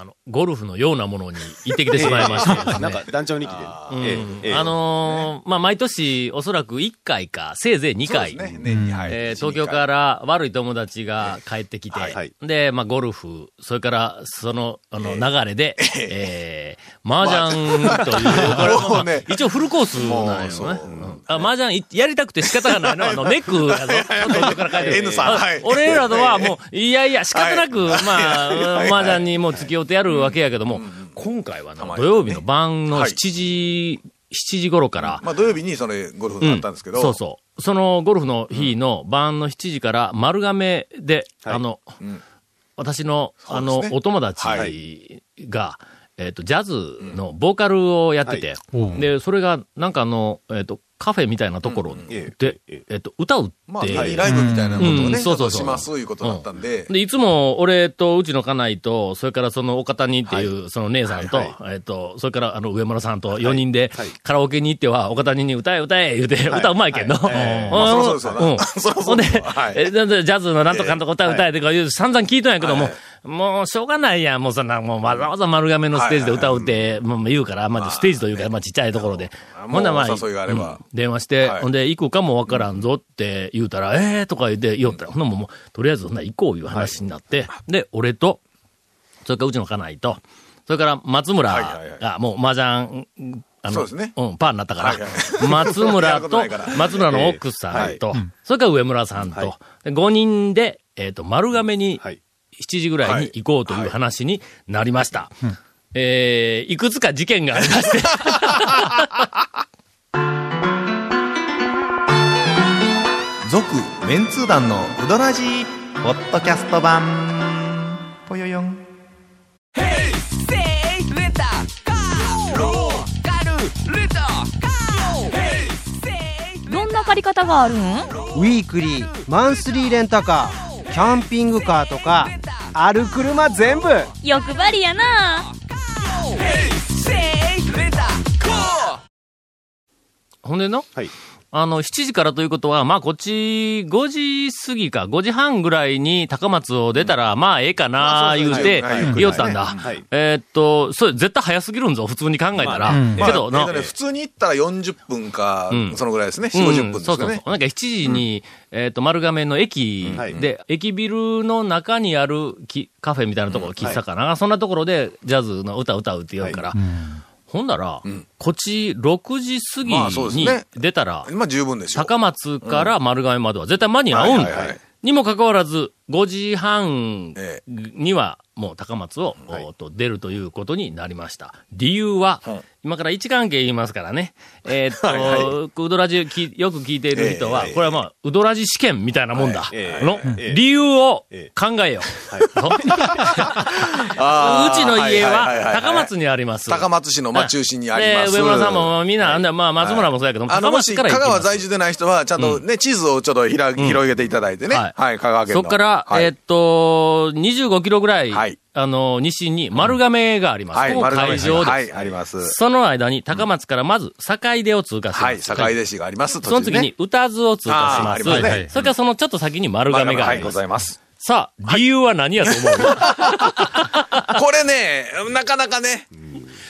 あのゴルフのようなものに行ってきてしまいましてですね。なんか団長日記で。ええ。ええあのーまあ、毎年おそらく1回か、せいぜい2回、ね。年にはいえー東京から悪い友達が帰ってきて、はい。はい。で、まあ、ゴルフ、それから、その、あの、流れで、えー、麻雀という、これも、まあね一応フルコースなんよね。うん。あ、麻雀いやりたくて仕方がない。のは、あの、ネックやぞ。東京から帰ってきて。N さん。あはい。俺らのはもう、いやいや、仕方なく、はい。まあ、はい。麻雀にもう付き合ってやるわけやけども、今回はな、土曜日の晩のはい。7時、7時頃から、まあ土曜日にそれゴルフがあったんですけど、そうそう。そのゴルフの日の晩の7時から丸亀で、はい。あの、ん。私の、あのお友達が、えっ、と、ジャズのボーカルをやってて、で、それが、なんかあの、えっ、と、カフェみたいなところえで、ええっ、と、歌うって、まあライブみたいなことをうんね、そうそうそう。しますいうことだったんで、で、いつも俺とうちの家内と、それからその岡谷っていう、その姉さんと、はいえっと、それからあの上村さんと4人ではい、カラオケに行っては、岡谷に歌え歌え言うて、歌うまいけんの。そらそうですよなうん。そらそう ほんで、ジャズのなんとかなんとか歌歌えとか言う、散々聞いとんやけどもはい、もうしょうがないやん。もうそんな、もうわざわざ丸亀のステージで歌うって、もう言うから、まあステージというか、まあちっちゃいところで。ほんならまあ、電話して、はい。ほんで、行くかもわからんぞって言うたら、ええーとか言って言おったら、ほんならもうとりあえずほんなら行こういう話になって、で、俺と、それからうちの家内と、それから松村が、もう麻雀、あの、そうん、パーになったから、松村と松村の奥さんと、それから上村さんと、で5人で、えっ、と、丸亀にはい7時ぐらいに行こうという話になりました。えーいくつか事件がありまして、続メンツー団のウドラジーポッドキャスト版。ぽよよん。どんな借り方があるん？ウィークリーマンスリーレンタカーキャンピングカーとかある車全部。欲張りやな。ほんでの、はいあの、7時からということは、まあ、こっち、5時過ぎか、5時半ぐらいに高松を出たら、まあ、ええかな、言うてはい、言おったんだ。はい。えーっと、それ絶対早すぎるんぞ、普通に考えたら。まあけど、普通に行ったら40分か、うん。そのぐらいですね、4、うん50分ですかね。そうそうそう。。なんか7時に、えっ、と、丸亀の駅はい。で、駅ビルの中にあるきカフェみたいなところ、喫茶かな、そんなところでジャズの歌歌うって言うから、ほんなら、こっち6時過ぎにね。出たら、まあ十分でしょう。高松から丸亀までは絶対間に合うんだ。はいはいはい。にもかかわらず、5時半え。にはもう高松を、はい。と出るということになりました。理由は、うん今から位置関係言いますからね。えーっと、はいはウドラジきよく聞いている人は、ええこれはまあ、ウドラジ試験みたいなもんだ。ええの、ええ理由をええ考えよう。の あー。うちの家はいはいはいはいは高松にあります。高松市のまあ中心にあります。で、上村さんもみんな、まあ、松村もそうやけども、あの、高松から行きます。川在住でない人は、ちゃんとね、地図をちょっとひら広げていただいてね。はい。はい、香川県の。そこから、はい。えーっと、25キロぐらい、はいあの、西に丸亀があります。はい、会場です。はい、あります。その間に高松からまず坂出を通過しはい、ます。坂出市があります。その次に歌津を通過します。あーありますねそれからそのちょっと先に丸亀があはい、ごります。ざいます。さあ、理由は何やと思う、これね、なかなかね。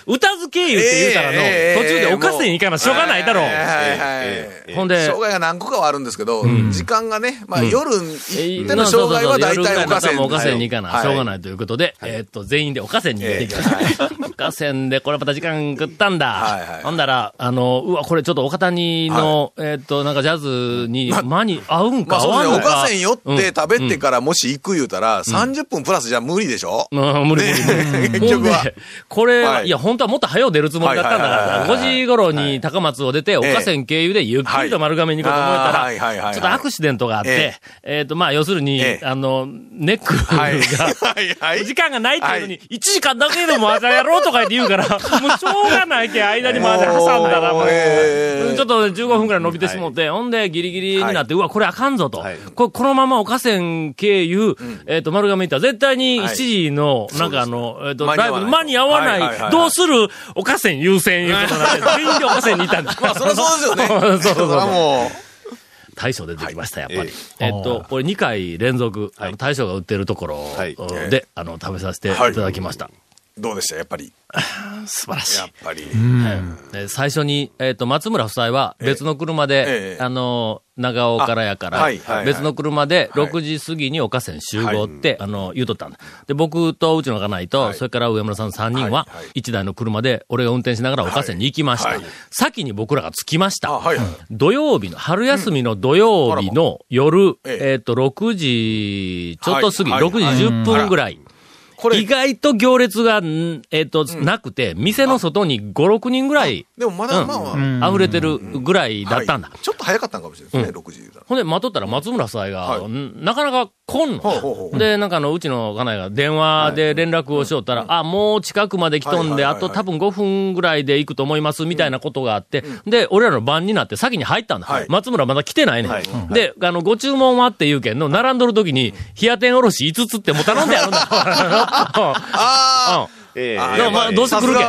歌津経由って言うたらの、ええ途中でおかせに行かなしょうがないだろう。ほんで、障害が何個かはあるんですけど、時間がね、まあ夜行えっての障害は大体おかせん。もおかせんに行かな、はい。しょうがないということで、えーっと、全員でおかせんに行ってきました。おかせんで、これまた時間食ったんだ。はい。はいほんだら、あの、うわ、これちょっと岡谷の、えーっと、なんかジャズに、間に合うんか合わんのか。かせん寄って食べてからもし行く言うたら、30分プラスじゃ無理でしょ？うん、無理無理 結局は。これい。い、や、本当はもっと早う出るつもりだったんだから、はいはいはいはい5時頃に高松を出て、岡線経由でゆっくりと丸亀に行こうと思ったら、い。ちょっとアクシデントがあって、えっと、まあ、要するにえ、え。あの、ネックはい。が。時間がないっていうのにはい、1時間だけでも麻雀やろうとか言って言うから、もうしょうがないけん、間に麻雀挟んだら、もう、ええ。ちょっと15分くらい伸びてしもって、ほんでギリギリになって、うわ、これあかんぞと。はい。ここのまま岡線経由、えっ、と、丸亀行ったら絶対に7時の、なんかあの、えっ、と、ライブに間に合わないどうするる岡線優先いうことになって、全員で岡線にいたんだ。まあ、そりゃそうですよね。そうそうそうそりゃも大将出てきました、やっぱり。ええっと、これ2回連続、あの大将が売ってるところはいで、あの、食べさせていただきました。う、どうでした？やっぱり。素晴らしい。やっ。ぱり。で最初に、えっ、と、松村夫妻は別の車で、ええ。あの、長尾からやから、あはいはいはい。別の車ではい。6時過ぎに岡線集合って、あの、言うとったんだ。で、僕とうちの家内と、はい。それから上村さん3人ははいはい、1台の車で、俺が運転しながら岡線に行きました。はい。はい先に僕らが着きました。土曜日の、春休みの土曜日の夜、えええっ、と、6時、ちょっと過ぎ、はい。はい。6時10分ぐらい。これ。意、外と行列が、んえっ、と、なくて、店の外に5、6人ぐらい、でもまだ、うん。まあまあ、溢れてるぐらいだったんだ。はい。ちょっと早かったんかもしれないですね、6うたら。ほんで、待っとったら松村夫妻が、はい。んなかなか来んの。で、なんかあの、うちの家内が電話で連絡をしよったら、あ、もう近くまで来とんで、あと多分5分ぐらいで行くと思います、みたいなことがあって、で、俺らの番になって先に入ったんだ。はい。松村まだ来てないねん。はい。で、あの、ご注文はって言うけんの、並んどる時に、冷や天おろし5つってもう頼んでやるんだ。あうん。ええ。どうせ来るけん。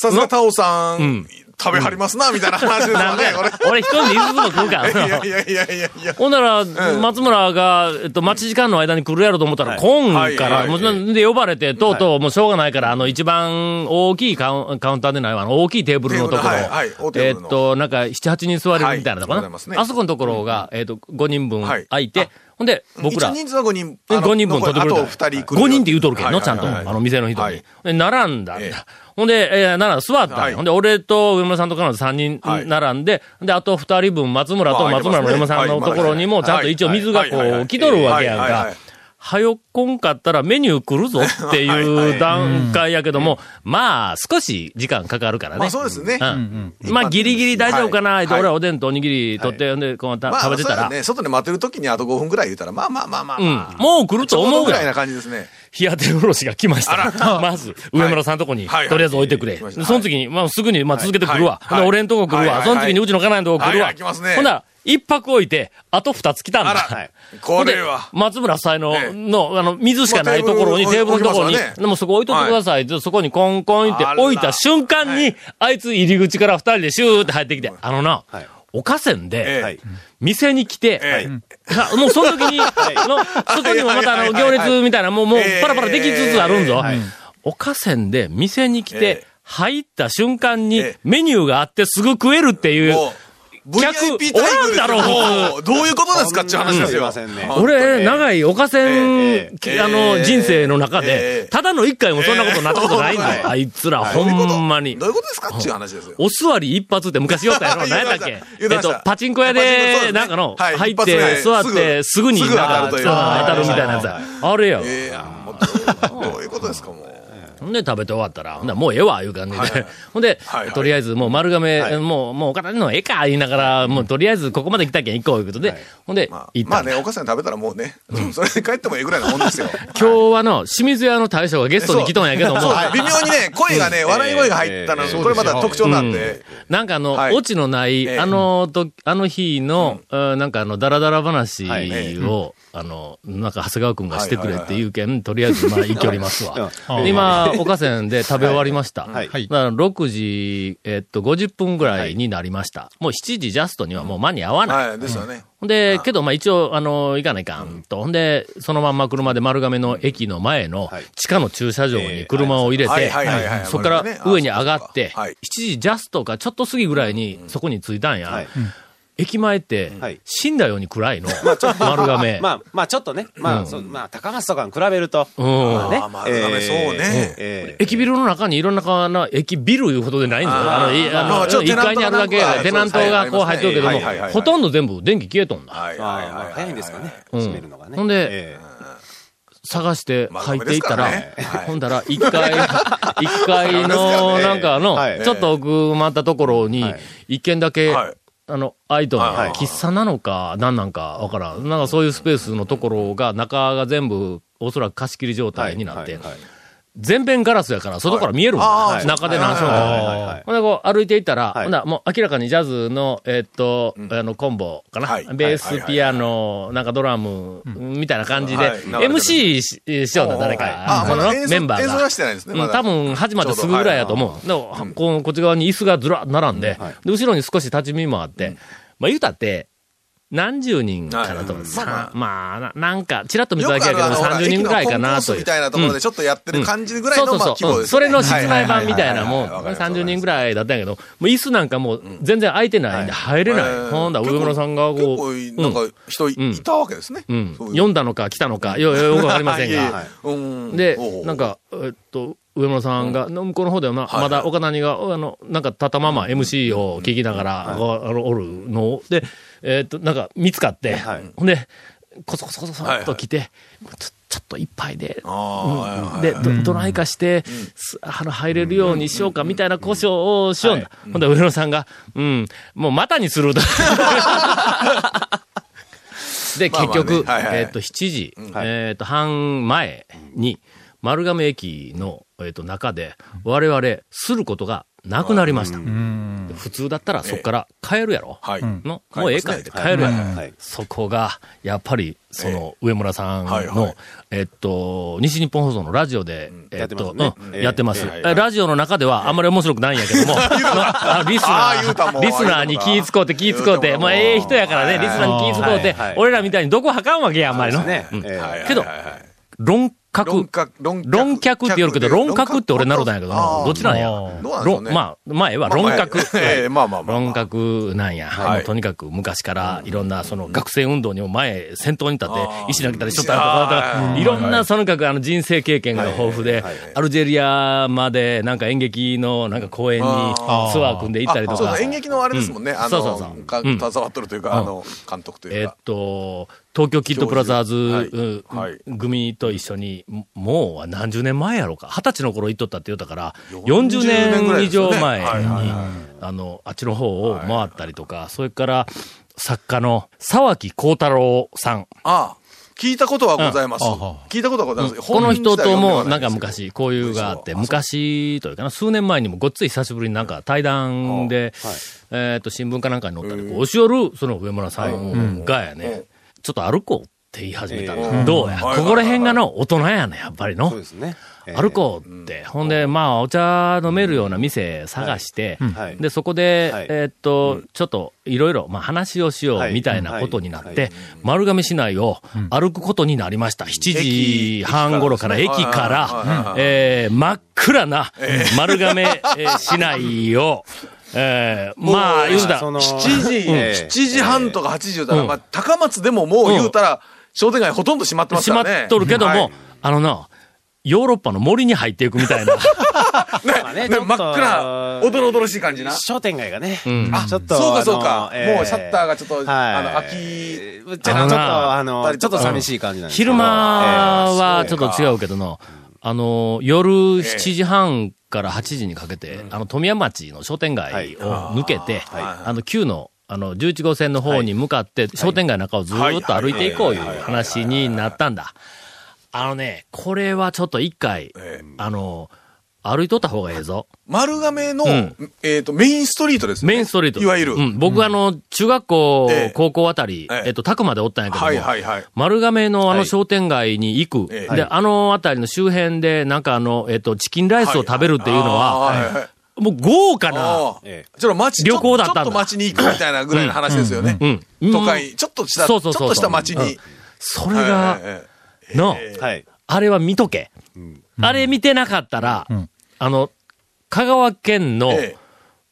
さすがタオさうんん、食べはりますな、みたいな話ですなんで。俺一人で5つも食うから。いやいやいやいやいや。ほんなら、松村が、えっと、待ち時間の間に来るやろと思ったら、来んから、もんで呼ばれて、とうとう、もうしょうがないから、あの、一番大きいカウンカウンターでないわ、あの、大きいテーブルのところ、えっと、なんか、7、8人座れるみたいなとこな、あそこのところが、えっと、5人分はい空いて、ほんで、僕ら、人数は5人。で5人分取ってくれた。あと2人来る。5人って言うとるけんの、はいちゃんと。あの、店の人に。並んだんだ。ええほんで、えー、並んだ、座ったんやはいほんで、俺と上村さんと彼女3人はい並んで、で、あと2人分、松村とまあ松村の上村さんのところにも、ちゃんと一応水がこう、来とるわけやんかはいはいはい。はよこんかったらメニュー来るぞっていう段階やけども、まあ、少し時間かかるからね。まあそうですね。うん。まあ、ギリギリ大丈夫かな、俺はおでんとおにぎり取って、んで、こう食べてたらそうだ。ね、外で待ってる時にあと5分ぐらい言うたら、まあまあまあまあ。もう来ると思うぐらいな感じですね。冷や天おろしが来ました。まず、上村さんとこに、はい。とりあえず置いてくれ。その次に、まあ、すぐに、まあ、続けて来るわ。俺んとこ来るわ。その次にうちの家内のとこ来るわ。はい。はい。来ますね。ほんなら、一泊置いて、あと二つ来たんだ。はい。これは。松村夫妻の、あの、水しかないところに、まあテーブルのところに、でもそこ置いといてください。って、そこにコンコンって置いた瞬間に、あいつ入り口から二人でシューって入ってきて、あのな、はい。お線で、ええ。はい。店に来て、ええ。さもうその時に、あの、そこにもまたあの、行列みたいな、もう、もう、パラパラできつつあるんぞ。岡線で店に来えてえ、入った瞬間にええ。メニューがあってすぐ食えるっていう、VIP タイプですよおらんだろもうどういうことですかっていう話ですよ。すいませんね。俺、長い岡線、ええあの、え人生の中えでえ、ただの一回もそんなことになったことないんだええ。よ。あいつら、ほんまに。どう。いうことですかっていう話ですよ。お座り一発って昔言ったやろ言何やったっけ？えっと、パチンコ屋でなんかの、はい入って、座って、すぐに、なんか、当たるみたいなやつ。やあれや。どういうことですか、もう。ほんで食べて終わったら、ほんならもうええわ、いう感じで。ほんでとりあえずもう丸亀、もう、もうお金のええか、言いながら、もうとりあえずここまで来たけん行こう、いうことで、ほんでまあ、行ったまあね、お母さん食べたらもうね、それで帰ってもええぐらいのもんですよ。今日はの、清水屋の大将がゲストに来とんやけども、微妙にね、声がね、笑い声が入ったの、これまた特徴なんで。なんかあの、はい。オチのない、ええ。あのと、あの日の、うん。なんかあの、ダラダラ話はい。を、あの、なんか長谷川くんがしてくれって言うけん、とりあえず、まあ、行きおりますわ。うん。で今、岡線で食べ終わりました。はい。だから6時、えっと、50分ぐらいになりました。もう7時ジャストにはもう間に合わない。はい、ですよね。ほん。で、けど、まあ一応、あの、行かないかんと。ほん。で、そのまんま車で丸亀の駅の前のはい。地下の駐車場に車を入れはいてはいはいはい、そこから上に上がって、はい。7時ジャストかちょっと過ぎぐらいにそこに着いたんや。はい。駅前ってはい、死んだように暗いの。丸亀。まあ、まあ、ちょっとね、まうん。あ、そうまあ、高松とかに比べると、うん。まあね。あ丸亀そうね。ええ。駅ビルの中にいろんなかな、駅ビルいうことでないんだよ。あの、いあの、まあちょっと1階にあるだけテナントがこう入ってるけどもほとんど全部電気消えとんだ。はいまあはいはい早いんですかね、うん。閉めるのがね。ほんでえ探して入っていったら、ほんだら、一階、一階の、なんかあの、はい。ちょっと奥回ったところにはい、一軒だけ、はいあの、アイドン、はい喫茶なのか、何なんかわからん。なんかそういうスペースのところが、中が全部、おそらく貸し切り状え態になって、はいはい全面ガラスやから、外から見えるもん。はい。中で何しか。ほんで、こう、歩いていったら、はい。ほんならもう明らかにジャズの、えーっと、あの、コンボかな？はい。ベース、ピアノ、なんかドラム、みたいな感じで、はい。MC ししようだ、誰か。あそのメンバーが。演奏はしてないですねうん、まだ多分始まってすぐぐらいやと思う。でも、こうこっち側に椅子がずらっ並んで、で、後ろに少し立ち見もあって、まあ言うたって、何十人かなと。はい。さまあ、ななんか、ちらっと見たよだけやけど、くあるあのほら30人ぐらいかなという。みたいなところでちょっとやってる感じぐらいの、そうそうそう。まあ規模です、ね。それの室内版みたいなもん、ははははわかります30人ぐらいだったんやけど、もう椅子なんかもう全然空いてないんで入れない。えーほんだら上村さんが結こう、構、なんか人い,、うん。たわけですね。うん、そう読んだのか来たのか、よ、よ、よくわかりませんが。はい。うん。でなんか、えっと、上村さんが、向こうの方ではま、はいまだ岡谷が、あの、なんか、たたまま MC を聞きながら、あのおるのを。で、えっと、なんか、見つかって、はい。ほんで、こそこそこそっと来て、ちょっと一杯で、で、ど、どないかして、すあの、入れるようにしようか、みたいな交渉をしよう。ん。だ。ほんで、上野さんが、うん、もう、またにすると。で、結局、えっと、7時、えっと、半前に、丸亀駅の、えっと、中で、我々、することがなくなりました。普通だったら、そこから帰るやろ。はい。の、もうええかって帰るやん。はい。そこが、やっぱり、その、上村さんの、はいはい。えっと、西日本放送のラジオで、えっと、やってますラジオの中ではあんまり面白くないんやけども、リスナー、リスナーに気ぃ使うて気ぃ使うて、もうええ人やからね、リスナーに気ぃ使うてはいはい、俺らみたいにどこはかんわけや、あんまりの。ね。うん。えーはいはい。はいけど論客論。客、論客。って言うけど、論客。って俺なるんやけどどっちなんや？論まあ、前は論客。論客なんや。とにかく昔からいろんなその学生運動にも前、先頭に立って石投げたりしとったいろんなそのかくあの人生経験が豊富で、アルジェリアまでなんか演劇のなんか公演にツアー組んで行ったりとか。演劇のあれですもんね。あそうそうそう。携わっとるというか、あの、監督といえっうか。と、東京キッドプラザーズ、はい。はい。うん組と一緒に、もう何十年前やろうか。二十歳の頃行っとったって言ったから、40 40年以いですよね。上前に、はいはいあの、あっちの方を回ったりとか、それから、作家の沢木幸太郎さん。ああ、聞いたことはございます。聞いたことはございます。この人とも、なんか昔昔、交友があって、昔というかな、数年前にもごっつい久しぶりになんか対談で、えっと、新聞かなんかに載ったり、こう押し寄る、その上村さん。がやね、ちょっと歩こうって言い始めたの。どうや、はいここら辺がの大人やね、やっぱりの。そう。ですね。えー。歩こうって。ほんで、まあ、お茶飲めるような店探して、はい。で、そこで、はい。えーっと、ちょっと、いろいろ、まあ、話をしよう、はい。みたいなことになって、はい。丸亀市内を歩くことになりました。7時半頃から、駅から。ら、えー真っ暗な丸亀えー市内を、えーまあ、言うんだ、その7時、ええ7時半とか8時言うたら、うん。まあ、高松でももう言うたら、商店街ほとんど閉まってます閉まからね。っとるけども、はい。あのな、ヨーロッパの森に入っていくみたいな。まあねね真っ暗、おどろおどろしい感じな。商店街がね、ん。ちょっと、そうかそうか。えーもうシャッターがちょっとはい。あの秋ちょっと、ちょっと、あのちょっと寂しい感じなんです昼間はええちょっと違うけどの、あの、夜7時半から8時にかけて、あの、富山町の商店街を抜けて、あの、旧の、あの、11号線の方に向かって、商店街の中をずーっと歩いていこういう話になったんだ。あのね、これはちょっと一回、ええ。あの、歩いとった方がええぞ。丸亀の、んえっ、と、メインストリートですね。メインストリート。いわゆる。うん。僕あの、中学校ええ、高校あたり、えええっと、宅までおったんやけども、はいはいはい。丸亀のあはいの商店街に行く。ええで、あのあたりの周辺で、なんかあの、えっと、チキンライスを食べるっていうのは、はいはいはいもう豪華な、ちょっと街、旅行だったんだちょっと街に行くみたいなぐらいの話ですよね。うん。都会、ちょっとした、ちょっそうそうそうそうとした街に。それが、えの、はい。あれは見とけ。あれ見てなかったら、あの、香川県のえ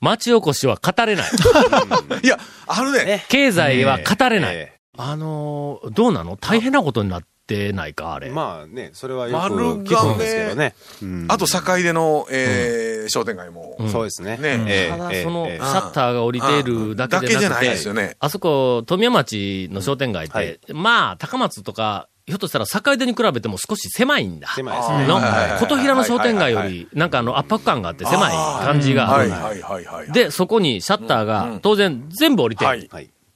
町おこしは語れない。え いや、あのね、ね。経済は語れない。え。あのー、どうなの？大変なことになってないか、あれ。えまあね、それはよく丸聞くんですけどね。うん。あと坂出の、えー商店街も。そうですね。ね。ええ。ただ、ええ。その、シえ。えャッターが降りているだけでなくだけじゃないですてよね、あそこ、富山町の商店街っはい。て、まあ、高松とか、ひょっとしたら坂出に比べても少し狭いんだ。狭いですね。のはいはいはい、琴平の商店街より、なんかあの、圧迫感があって狭い感じがある。はいはいはいはい。で、そこにシャッターが、当然全部降りて。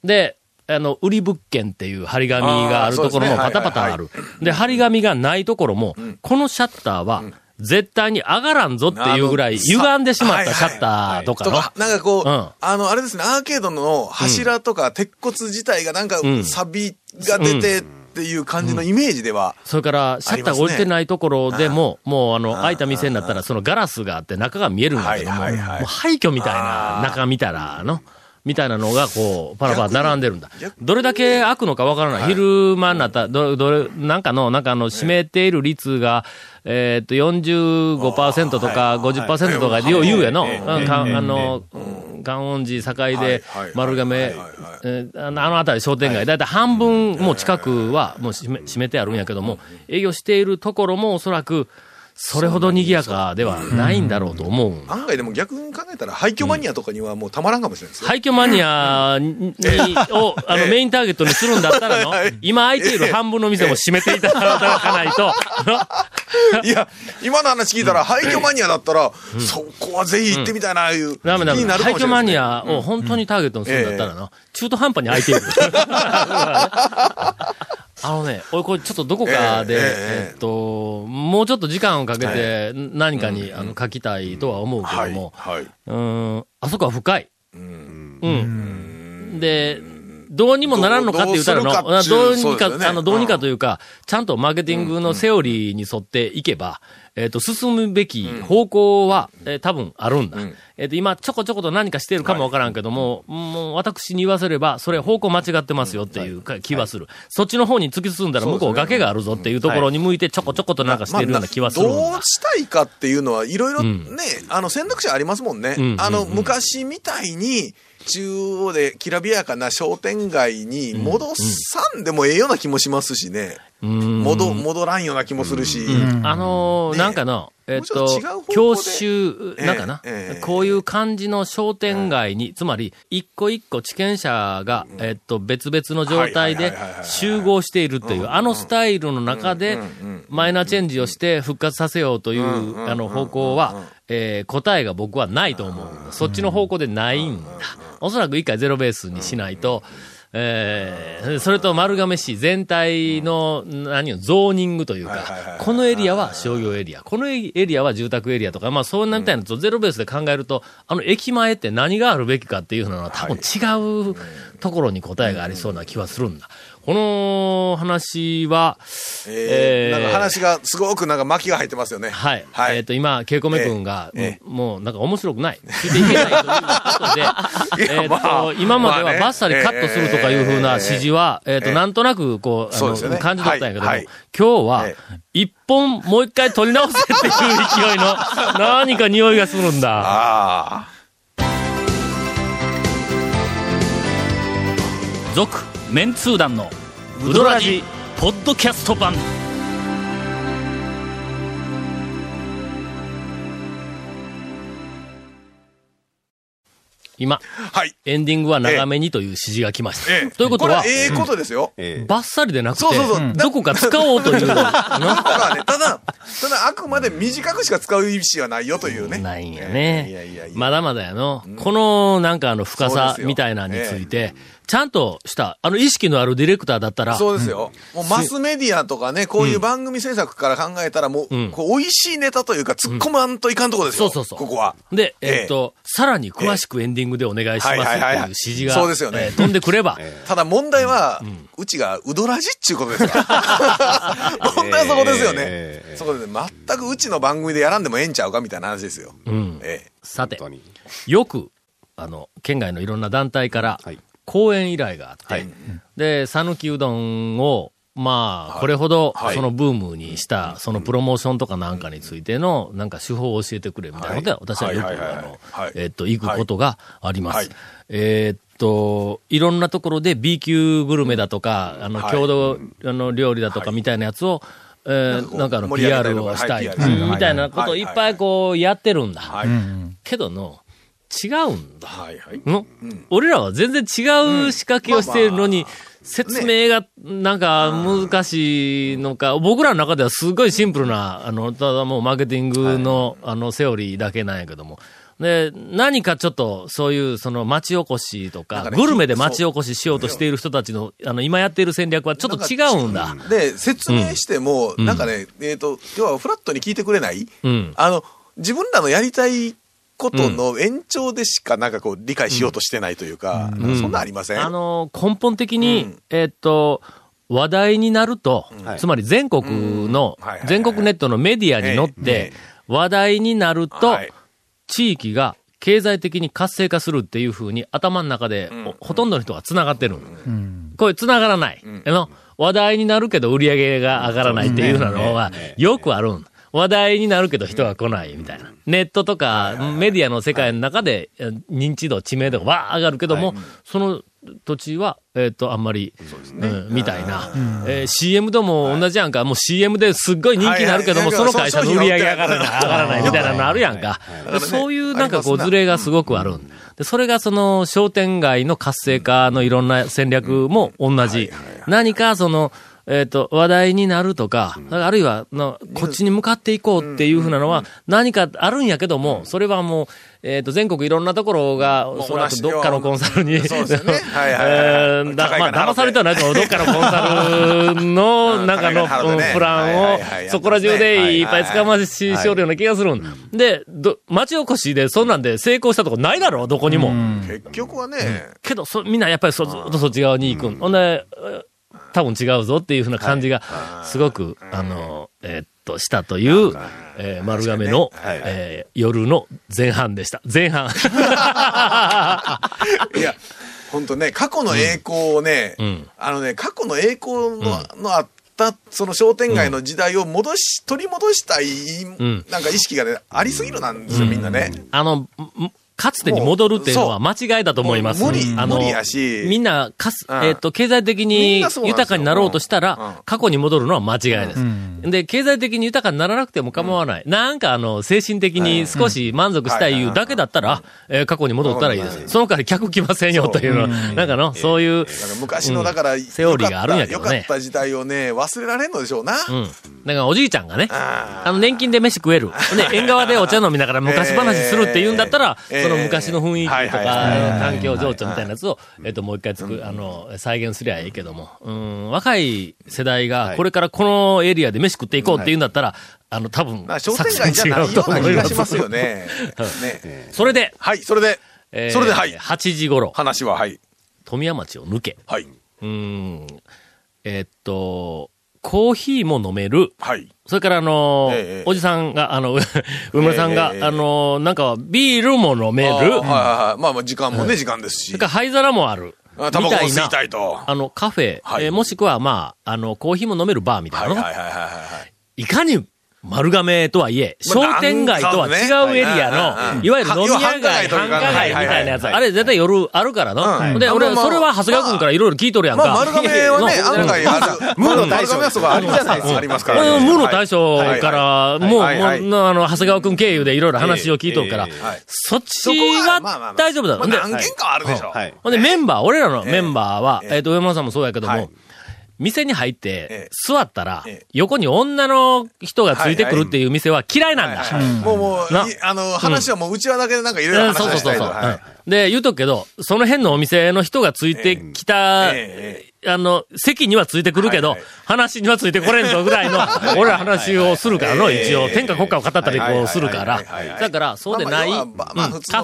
で、あの、売り物件っていう張り紙があるところもパタパタある。で、張り紙がないところも、このシャッターは絶対に上がらんぞっていうぐらい歪んでしまったシャッターとかの。とか、なんかこう、うんあの、あれですね、アーケードの柱とか鉄骨自体がなんかん錆が出てっていう感じのイメージでは、それから、シャッターが降りてないところでも、もうあの、開いた店になったら、そのガラスがあって中が見えるんだけども、もう廃墟みたいな、中見たら、の、みたいなのが、こう、パラパラ並んでるんだ。逆。どれだけ開くのかわからない。昼間になったら、どれ、どれ、なんかの、なんかあの、占めている率が、えーっと、45%とか50%とか、よう言うやの。あの、観音寺境ではい。はい、丸亀、あの辺り商店街、だい。たい半分もう近くはもう閉めてあるんやけども、営業しているところもおそらく、それほど賑やかではないんだろうと思う。案外でも逆に考えたら廃墟マニアとかにはもうたまらんかもしれないですよ。廃墟マニアに、を、あの、メインターゲットにするんだったらの、今空いている半分の店も閉めていただかないと、いや、今の話聞いたら廃墟マニアだったら、そこはぜひ行ってみたいな、いう気ダメダメ。になるか廃墟マニ。アを本当にターゲットにするんだったらな、中途半端に空いている。あのね、俺これちょっとどこかで、えええええっと、もうちょっと時間をかけて何かに、あの書きたいとは思うけはい。ども、はい。うーん、あそこは深い。うん。で、どうにもならんのかって言ったらの、どうにか、あの、どうにかというか、ちゃんとマーケティングのセオリーに沿っていけば、えっと、進むべき方向は、えー多分あるんだ。えっと、今、ちょこちょこと何かしてるかもわからんけども、もう私に言わせれば、それ方向間違ってますよっていうか気はする。そっちの方に突き進んだら向こう崖があるぞっていうところに向いてちょこちょことなんかしてるような気はするんだ。どうしたいかっていうのは、いろいろね、ん。あの、選択肢ありますもんね。うん。あの、うんうん。昔みたいに、中央できらびやかな商店街に戻さんでもええような気もしますしね。うん戻、戻らんような気もするし。あのーねなんかの、えっと教習、なんかな、ええこういう感じの商店街に、つまり、一個一個地権者が、えっと、別々の状態で集合しているという、あのスタイルの中で、マイナーチェンジをして復活させようという、あの、方向は、えー答えが僕はないと思う。そっちの方向でないんだ。おそらく一回ゼロベースにしないと、えーそれと丸亀市全体の、何よ、ゾーニングというか、このエリアは商業エリア、このエリアは住宅エリアとか、まあそうなみたいなのとゼロベースで考えると、あの駅前って何があるべきかっていうのは多分違うところに答えがありそうな気はするんだ。この話は、えーえーなんか話がすごくなんか巻きが入ってますよね。はい。はいえっ、と、今、ケイコメ君が、ええもうなんか面白くない。ついていけないということで、えっまあと、今まではバッサリカットするとかいうふうな指示は、えっ、と、ええなんとなく、こう、あの、ね感じ取ったんやけども、はいはい今日はえ、一本もう一回取り直せっていう勢いの、何か匂いがするんだ。ああ。続、メンツー団の、ウドラジ、ポッドキャスト版。今、はい。エンディングは長めにという指示が来ました。ええということはこ、れはええことですよ。ええバッサリでなくて、そうそうそうどこか使おうという、だからね、ただ、ただあくまで短くしか使う意思はないよというね。ないんやいやいねやいやい。やまだまだやの。このなんかあの深さそうですよみたいなのについて、ちゃんとした、あの意識のあるディレクターだったら、そうですよ。もうマスメディアとかね、こういう番組制作から考えたら、もう、うんこう美味しいネタというか、突っ込まんといかんとこですよ。そうそうそうここは。で、えええっと、さらに詳しくエンディングでお願いしますっていう指示が、そうですよねえー飛んでくれば、ただ問題は、うちがうどらじっちゅうことですから。問題はそこですよね。ええそこでね、全くうちの番組でやらんでもええんちゃうかみたいな話ですよ。うん。ええ。さて。よく、あの、県外のいろんな団体からはい、講演依頼があって、はい。で、讃岐うどんを、まあ、これほど、はい。そのブームにした、そのプロモーションとかなんかについての、なんか手法を教えてくれみたいなことで、はい。私はよく、あのはい。えっと、行くことがあります。はい。えーっと、いろんなところで B 級グルメだとか、あの、はい。郷土、あの、料理だとかみたいなやつを、えなんかあの、PR をしたい、みたい。なことをい。っぱい。こう、やってるんだ。はい。けどの、違うんだ。はいはい。の、俺らは全然違う仕掛けをしているのに、説明がなんか難しいのか、僕らの中ではすごいシンプルな、あの、ただもうマーケティングの、あの、セオリーだけなんやけども、で、何かちょっと、そういう、その、町おこしとか、グルメで町おこししようとしている人たちの、あの、今やっている戦略はちょっと違うんだ。で、説明しても、なんかね、えっ、と、要はフラットに聞いてくれない、うん。あの、自分らのやりたいことの延長でしかなんかこう理解しようとしてないというか、なんかそんなん。ありません、あの、根本的に、うん。えーっと、話題になると、はい。つまり全国の全国ネットのメディアに乗っえて、話題になるとはい、地域が経済的に活性化するっていうふうに頭の中で、ほとんどの人が繋がってる。これ繋がらない。あの話題になるけど売り上げが上がらないっていうのは、よくあるん。話題になるけど人が来ないみたいな。ネットとかメディアの世界の中でえ認知度、知名度がわー上がるけども、その土地は、えっ、と、あんまり、うんみたいな。えー CM とも同じやんか。もう CM ですっごい人気になるけども、はいはい。その会社の売り上げ上がらない、は い上がらないみたいなのあるやんか。でそういうなんかこうズレがすごくある。で、それがその商店街の活性化のいろんな戦略も同じ。何かその、えっ、と、話題になるとか、あるいはの、こっちに向かっていこうっていうふうなのは、何かあるんやけども、それはもう、えっ、と、全国いろんなところが、おそらくどっかのコンサルに、そうですよね。はいはいはい えーだまあ、騙されてはないと思う。どっかのコンサルの、なん。かの、プランをそこら中でいっぱい捕まししよるような気がするん。で、ど、町おこしでそんなんで成功したとこないだろ、どこにも。結局はね、けど、そ、みんなやっぱりそ、ずっとそっち側に行くん。ほんで、え多分違うぞっていうふうな感じが、すごく、あの、えーっと、したという、えー丸亀の、はい。えー夜の前半でした。前半。いや、本当ね、過去の栄光をね、ん。あのね、過去の栄光の,、のあった、その商店街の時代を戻し、取り戻したい、ん。なんか意識がね、ありすぎるなんですよ、みんなね。あの、んかつてに戻るっていうのは間違いだと思います。無理あの無理やし。みんな、かす、うん。えっ、と、経済的に豊かになろうとしたら、うん。過去に戻るのは間違いです。で、経済的に豊かにならなくても構わない。なんかあの、精神的に少し満足したいいうだけだったら、えー過去に戻ったらいいです。その代わり客来ませんよというのは、なんかの、そういう、なんか昔の、だから、セオリーがあるんやけどね。よかったよかった時代をね、忘れられんのでしょうな。うん。だからおじいちゃんがね、ああの、年金で飯食える。で、縁側でお茶飲みながら昔話するって言うんだったら、えーその昔の雰囲気とか、環境情緒みたいなやつを、えっと、もう一回つく、あの、再現すりゃいいけども、うん、若い世代が、これからこのエリアで飯食っていこうって言うんだったら、あの、多分、まあ、商店街じゃないような気がしますよね。ね。それで、はい、それで、えーそれではい。8時頃、話は、はい。富谷町を抜け、はい。うん、えっと、コーヒーも飲める、はい。それからあのーええおじさんが、あの、上村さんが、ええあのーなんか、ビールも飲める。はいはいはい。まあまあ、時間もね、時間ですしそれ。から灰皿もある。あタバコも吸いみたいなたいと。あの、カフェ、はいえーもしくは、まあ、あの、コーヒーも飲めるバーみたいなの、はいはいはいはいはい。いかに丸亀とはいえ、まあ商店街とは違うエリアの、いわゆる飲み屋街、繁繁華街みたいなやつ。あれ絶対夜あるからの。うん。で、俺、それは長谷川君からいろいろ聞いとるやんか。まあ、丸亀はね、の案外ある。ムーの大将丸亀はそこあるじゃないですか。ありますから。ね。うん。ムーの大将から、もう、あの、長谷川君経由でいろいろ話を聞いとるから。そっちはまあまあまはあ。大丈夫だろ。何軒かはあるでしょ。はい。ほんで、メンバー、俺らのメンバーは、ええ。えっと、上村さんもそうやけどもはい、店に入ってええ、座ったらええ、横に女の人がついてくるっていう店は嫌いなんだ。もうもう、あの、話はもう内輪だけでなんかいろいろうんそう話そうそうそう。で、言うとくけど、その辺のお店の人がついてきた、えあの、席にはついてくるけど、はいはい。話にはついてこれんぞぐらいの、俺ら話をするからの、ええ。一応、天下国家を語ったりはいこうするから。だから、そうでない、うんカ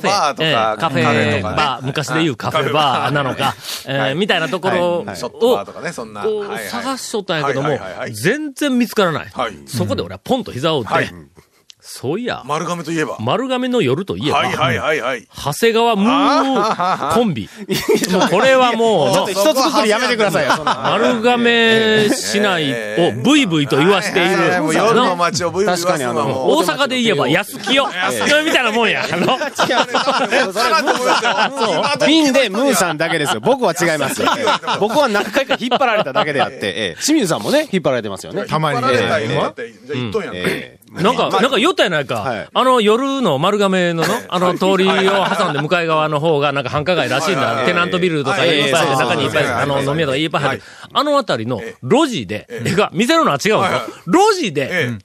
フェ。カフェバー、昔で言うカフェバー。なのか、えーみたいなところを。こうはいはい。探しとったんやけども全然見つからない。はい。そこで俺はポンと膝を打って。はい、そういや、丸亀といえば。丸亀の夜といえば、はいはいはいはい。長谷川ムーコンビ。もうこれはもう の、ちょっと一つくくりやめてくださいよ。丸亀市内をブイブイと言わしている。夜の街をブイブイ言わすのはもう。大阪で言えば安清。安清みたいなもんや。あの、ピンでムーさんだけですよ。僕は違いますよ。僕は何回か引っ張られただけであって、ええ清水さんもね、引っ張られてますよね。たまに引っ張られたええ言うたって、じゃあ言っとんやん。ええなんか、なんか酔ったやないか。はい。あの夜の丸亀のの、あの通りを挟んで向かい側の方がなんか繁華街らしいんだ。テナントビルとかはい。いっぱいあ中にいっぱい、あの飲み屋とかいっぱい入ってはあの辺りの路地で、えが、店ののは違うのはいはい。路地で、え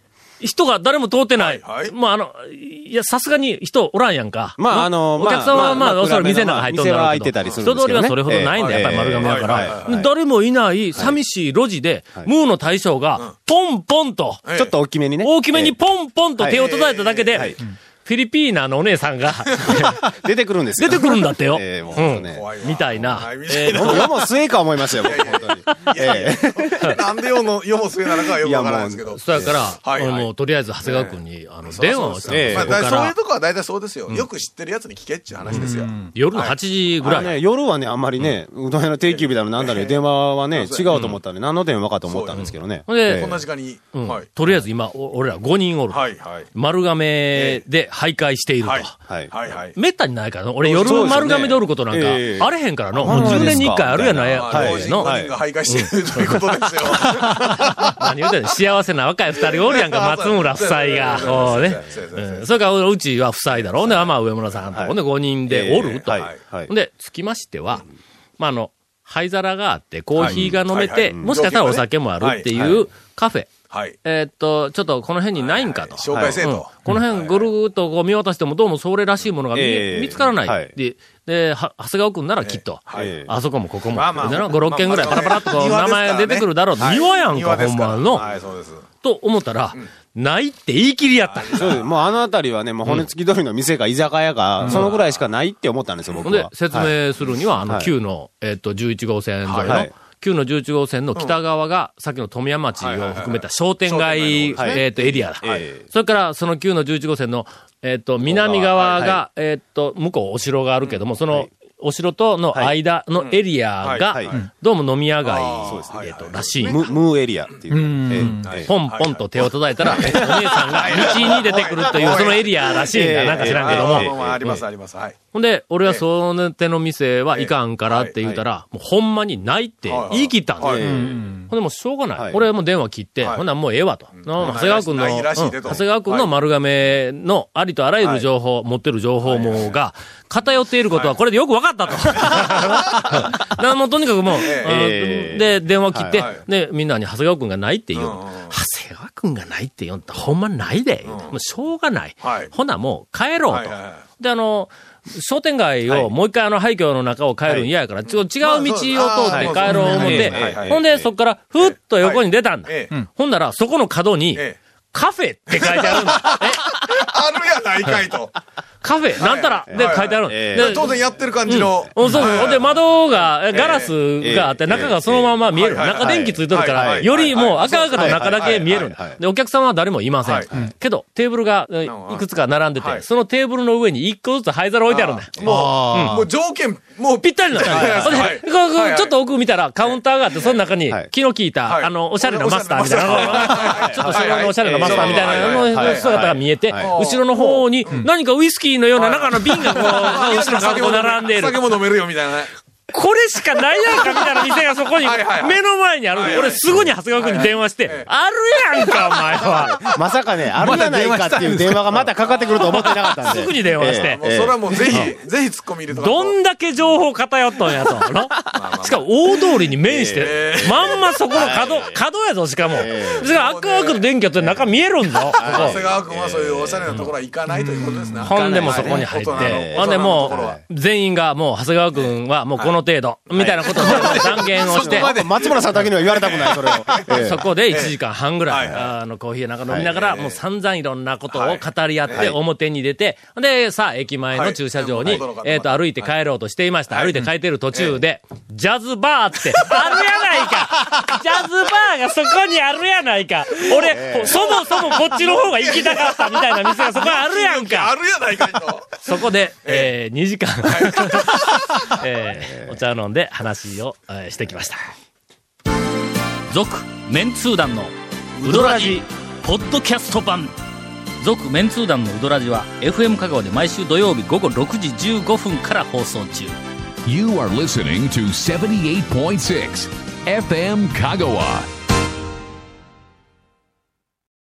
人が誰も通ってない。はいはいもうあの、いや、さすがに人おらんやんか。まああのお客さんはまあ、まあまあおそらく店の中入っとんだろうけど店は開いてたりするんですけどね人通りはそれほどないんだ、ええやっぱり丸亀やかはいはいはいら。誰もいない寂しい路地で、ムーの大将が、ポンポンと、ええちょっと大きめにね。大きめにポンポンと手を叩いただけはいで、フィリピーナのお姉さんが 出てくるんですよ。出てくるんだってよ。ええもうね。怖いわみたいなえー世も世も末か思いましたよ、僕、本当に。ええなんで世の、世も末なのかはよくわからないですけど。そやから、はいはいもうとりあえず長谷川君に、あの、電話をしたんですええまあ、そういうとこは大体そうですよ。よく知ってるやつに聞けっちゅう話ですよ。夜の8時ぐらい。ね、夜はね、あんまりね、うどん屋の定休日だのなんだろう、電話はね、違うと思ったんで、何の電話かと思ったんですけどね。ほんでええこんな時間に。とりあえず今、お俺ら5人おる。はい、はい。丸亀で徘徊していると。はい。はい。はい、はい。めったにないからな。俺夜丸亀でおることなんか、ええあれへんからの。あもう10年に1回あるやないまあや、老人の。5人が徘徊してるとい。うことですよ。何言うてんの幸せな若い。二人おるやんか、松村夫妻が。こうね。それからうちは夫妻だろ。ほんで、まあ上村さんと。はい。ほんで5人でおると。はい。はい。ほん。で、つきましては、まあ、あの、灰皿があって、コーヒーが飲めはい。はい。て、はい。もしかしたらお酒もあるってはい。い。うはカフェ。はい。えーっと、ちょっとこの辺にないんかと。紹介せんと。この辺ぐるーっとこう見渡してもどうもそれらしいものが見,、ええ見つからない。はいで、で、は長谷川くんならきっと、あそこもここも、まあまあでな5、6軒ぐらいパラパラっとこう名前出てくるだろう。はい庭やんか、ほんまの。はい、そうです。と思ったら、ないって言い切りやった。そうです。もうあの辺りはね、もう骨付き通りの店か居酒屋か、そのぐらいしかないって思ったんですよ、僕は。、で説はい明するには、あの、はい旧の、えっと、11号線沿いの、はい旧の11号線の北側が、さっきの富山町を含めた商店街、えっと、エリアだ。ええそれから、その旧の11号線の、えっと、南側が、えっと、向こうお城があるけども、その、お城との間のエリアがどうも飲み屋街そうですね。えっと、らしい。ムムーエリアっていう。ポンポンと手を叩いたら、お姉さんが道に出てくるという、そのエリアらしいんだ。ええなんか知らんけども。まあります、あります。はい。ほんで、俺はその手の店はいかんからって言うたら、もうほんまにないって言い切ったんですよ。ほんでもうしょうがない。はい。俺はもう電話切って、はい。ほんならもうええわと。の長谷川君の、長谷川君の丸亀のありとあらゆる情報、持ってる情報網が偏っていることはこれでよく分かったと。だからもうとにかくもう、えあのええで、電話切って、はいはい。で、みんなに長谷川君がないって言う。長谷川君がないって言うんだ。ほんまないで。もうしょうがない。はい。ほなもう帰ろうと。はいはいはい。で、あの、商店街をもう一回あの廃墟の中を帰るん嫌やから、ちょっと違う道を通って帰ろう思っはいてほんでそっからふっと横に出たんだ。ええ。ほんならそこの角にええ、カフェって書いてあるんだ。え あるやないかいと。カフェ？なんたらで書いてあるんえで当然やってる感じの。うん。そうそう。で、窓が、ええガラスがあって、中がそのまま見える。中電気ついとるから、よりもう赤々とはい中だけ見えるで、お客さんは誰もいません。はい。けど、テーブルがえいくつか並んでて、はい。そのテーブルの上に一個ずつ灰皿置いてあるんだ。よ。もう、もう条件、もう。ぴったりなんではいこうこうはいちょっと奥見たらカウンターがあって、その中にはい気の利いた、はい。あの、おしゃれなマスターみたいな。ちょっと昭和のおしゃれなマスターみたいなの姿が見えて、はい。後ろの方に何かウイスキーのような中の瓶がこう、後ろからこう並んでいる。酒も飲めるよみたいなね。これしかないやんかみたいな店がそこに目の前にある。んで、はいはい。俺すぐに長谷川君に電話して、えあるやんか、お前は。まさかね、あるやないかっていう電話がまたかかってくると思ってなかったんで。すぐに電話してもうそれはもうぜひ、ぜひ突っ込み入れとかどんだけ情報偏っとんやと。の しかも大通りに面してえ、まんまそこの角、角やぞ、しかも。しかも赤々と電気やって中見えるんぞ。そ長こ。谷川君はそういうおしゃれなところは行かないということですね。ほんでもそこに入って、ほんでもう、全員がもう長谷川君はもうこの程度、みたいなことで断言をして、松村さんだけには言われたくない、それを。ええ。そこで1時間半ぐらい、はい。はいあの、コーヒーなんか飲みながら、もう散々いろんなことを語り合って、表に出て、で、さあ、駅前の駐車場にはい、えっと、歩いて帰ろうとしていました。歩いて帰ってる途中で、ジャズバーって、あるやないか。ジャズバーがそこにあるやないか。俺、そもそもこっちの方が行きたかったみたいな店がそこにあるやんあかるやないかいと。そこで、えー、2時間、えーお茶を飲んで話を、えーしてきました。続、メンツー団のウドラジ、ポッドキャスト版。続、メンツー団のウドラジは、FM 香川で毎週土曜日午後6時15分から放送中。You are listening to 78.6 FM Kagawa.